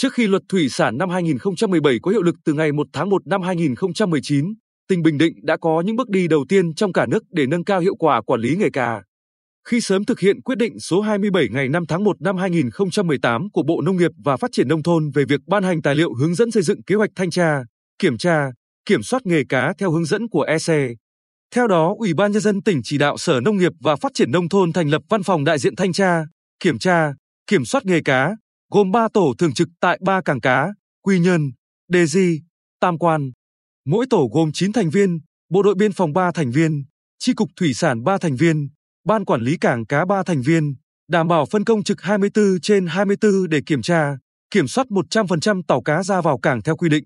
Trước khi luật thủy sản năm 2017 có hiệu lực từ ngày 1 tháng 1 năm 2019, tỉnh Bình Định đã có những bước đi đầu tiên trong cả nước để nâng cao hiệu quả quản lý nghề cá. Khi sớm thực hiện quyết định số 27 ngày 5 tháng 1 năm 2018 của Bộ Nông nghiệp và Phát triển Nông thôn về việc ban hành tài liệu hướng dẫn xây dựng kế hoạch thanh tra, kiểm tra, kiểm soát nghề cá theo hướng dẫn của EC. Theo đó, Ủy ban Nhân dân tỉnh chỉ đạo Sở Nông nghiệp và Phát triển Nông thôn thành lập văn phòng đại diện thanh tra, kiểm tra, kiểm soát nghề cá, gồm 3 tổ thường trực tại 3 cảng cá, Quy Nhơn, Đề Di, Tam Quan. Mỗi tổ gồm 9 thành viên, Bộ đội biên phòng 3 thành viên, Chi cục Thủy sản 3 thành viên, Ban quản lý cảng cá 3 thành viên, đảm bảo phân công trực 24 trên 24 để kiểm tra, kiểm soát 100% tàu cá ra vào cảng theo quy định.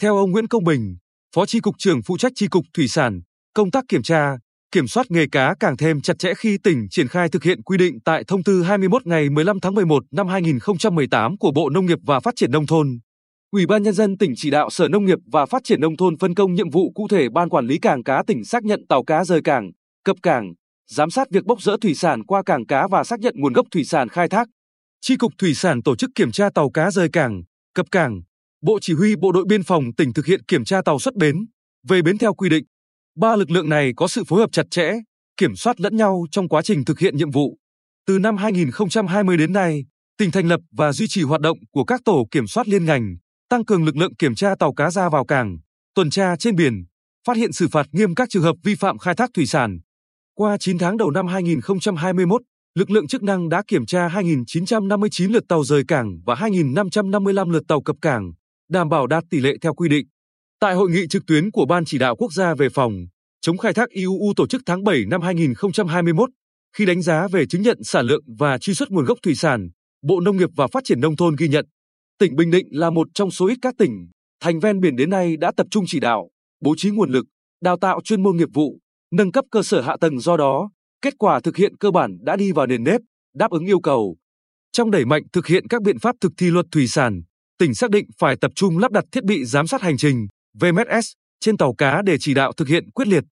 Theo ông Nguyễn Công Bình, Phó Chi cục trưởng phụ trách Chi cục Thủy sản, công tác kiểm tra, kiểm soát nghề cá càng thêm chặt chẽ khi tỉnh triển khai thực hiện quy định tại thông tư 21 ngày 15 tháng 11 năm 2018 của Bộ Nông nghiệp và Phát triển nông thôn. Ủy ban nhân dân tỉnh chỉ đạo Sở Nông nghiệp và Phát triển nông thôn phân công nhiệm vụ cụ thể ban quản lý cảng cá tỉnh xác nhận tàu cá rời cảng, cập cảng, giám sát việc bốc rỡ thủy sản qua cảng cá và xác nhận nguồn gốc thủy sản khai thác. Chi cục thủy sản tổ chức kiểm tra tàu cá rời cảng, cập cảng. Bộ Chỉ huy Bộ đội Biên phòng tỉnh thực hiện kiểm tra tàu xuất bến, về bến theo quy định. Ba lực lượng này có sự phối hợp chặt chẽ, kiểm soát lẫn nhau trong quá trình thực hiện nhiệm vụ. Từ năm 2020 đến nay, tỉnh thành lập và duy trì hoạt động của các tổ kiểm soát liên ngành, tăng cường lực lượng kiểm tra tàu cá ra vào cảng, tuần tra trên biển, phát hiện xử phạt nghiêm các trường hợp vi phạm khai thác thủy sản. Qua 9 tháng đầu năm 2021, lực lượng chức năng đã kiểm tra 2.959 lượt tàu rời cảng và 2.555 lượt tàu cập cảng, đảm bảo đạt tỷ lệ theo quy định. Tại hội nghị trực tuyến của Ban chỉ đạo quốc gia về phòng chống khai thác IUU tổ chức tháng 7 năm 2021, khi đánh giá về chứng nhận sản lượng và truy xuất nguồn gốc thủy sản, Bộ Nông nghiệp và Phát triển nông thôn ghi nhận, tỉnh Bình Định là một trong số ít các tỉnh thành ven biển đến nay đã tập trung chỉ đạo, bố trí nguồn lực, đào tạo chuyên môn nghiệp vụ, nâng cấp cơ sở hạ tầng do đó, kết quả thực hiện cơ bản đã đi vào nền nếp, đáp ứng yêu cầu. Trong đẩy mạnh thực hiện các biện pháp thực thi luật thủy sản, tỉnh xác định phải tập trung lắp đặt thiết bị giám sát hành trình VMS trên tàu cá để chỉ đạo thực hiện quyết liệt.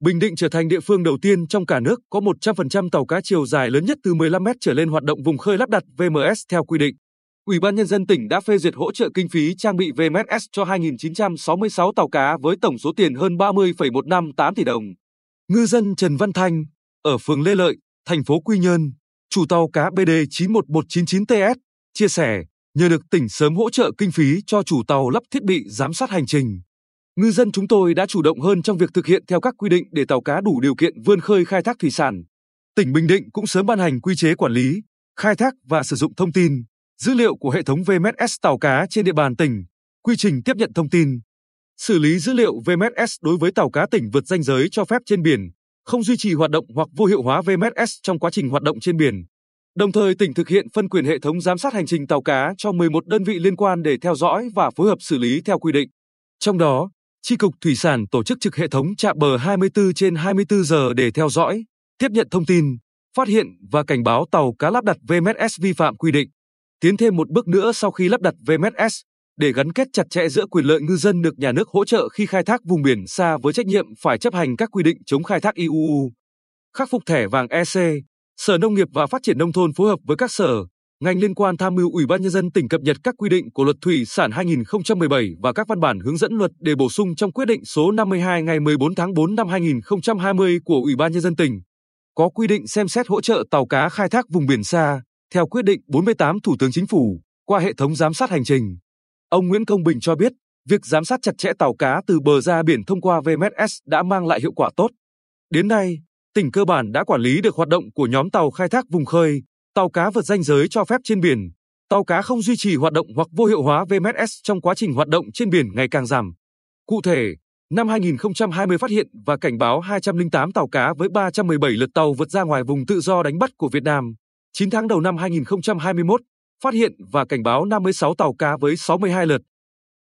Bình Định trở thành địa phương đầu tiên trong cả nước có 100% tàu cá chiều dài lớn nhất từ 15 mét trở lên hoạt động vùng khơi lắp đặt VMS theo quy định. Ủy ban nhân dân tỉnh đã phê duyệt hỗ trợ kinh phí trang bị VMS cho 2.966 tàu cá với tổng số tiền hơn 30,158 tỷ đồng. Ngư dân Trần Văn Thanh ở phường Lê Lợi, thành phố Quy Nhơn, chủ tàu cá BD 91199TS chia sẻ, nhờ được tỉnh sớm hỗ trợ kinh phí cho chủ tàu lắp thiết bị giám sát hành trình. Ngư dân chúng tôi đã chủ động hơn trong việc thực hiện theo các quy định để tàu cá đủ điều kiện vươn khơi khai thác thủy sản. Tỉnh Bình Định cũng sớm ban hành quy chế quản lý, khai thác và sử dụng thông tin, dữ liệu của hệ thống VMS tàu cá trên địa bàn tỉnh, quy trình tiếp nhận thông tin, xử lý dữ liệu VMS đối với tàu cá tỉnh vượt danh giới cho phép trên biển, không duy trì hoạt động hoặc vô hiệu hóa VMS trong quá trình hoạt động trên biển. Đồng thời tỉnh thực hiện phân quyền hệ thống giám sát hành trình tàu cá cho 11 đơn vị liên quan để theo dõi và phối hợp xử lý theo quy định. Trong đó, Chi cục Thủy sản tổ chức trực hệ thống trạm bờ 24 trên 24 giờ để theo dõi, tiếp nhận thông tin, phát hiện và cảnh báo tàu cá lắp đặt VMS vi phạm quy định. Tiến thêm một bước nữa sau khi lắp đặt VMS, để gắn kết chặt chẽ giữa quyền lợi ngư dân được nhà nước hỗ trợ khi khai thác vùng biển xa với trách nhiệm phải chấp hành các quy định chống khai thác IUU. Khắc phục thẻ vàng EC, Sở Nông nghiệp và Phát triển Nông thôn phối hợp với các sở, ngành liên quan tham mưu Ủy ban Nhân dân tỉnh cập nhật các quy định của Luật Thủy sản 2017 và các văn bản hướng dẫn luật để bổ sung trong quyết định số 52 ngày 14 tháng 4 năm 2020 của Ủy ban Nhân dân tỉnh. Có quy định xem xét hỗ trợ tàu cá khai thác vùng biển xa, theo quyết định 48 Thủ tướng Chính phủ, qua hệ thống giám sát hành trình. Ông Nguyễn Công Bình cho biết, việc giám sát chặt chẽ tàu cá từ bờ ra biển thông qua VMS đã mang lại hiệu quả tốt. Đến nay, tỉnh cơ bản đã quản lý được hoạt động của nhóm tàu khai thác vùng khơi, tàu cá vượt danh giới cho phép trên biển, tàu cá không duy trì hoạt động hoặc vô hiệu hóa VMS trong quá trình hoạt động trên biển ngày càng giảm. Cụ thể, năm 2020 phát hiện và cảnh báo 208 tàu cá với 317 lượt tàu vượt ra ngoài vùng tự do đánh bắt của Việt Nam. 9 tháng đầu năm 2021, phát hiện và cảnh báo 56 tàu cá với 62 lượt,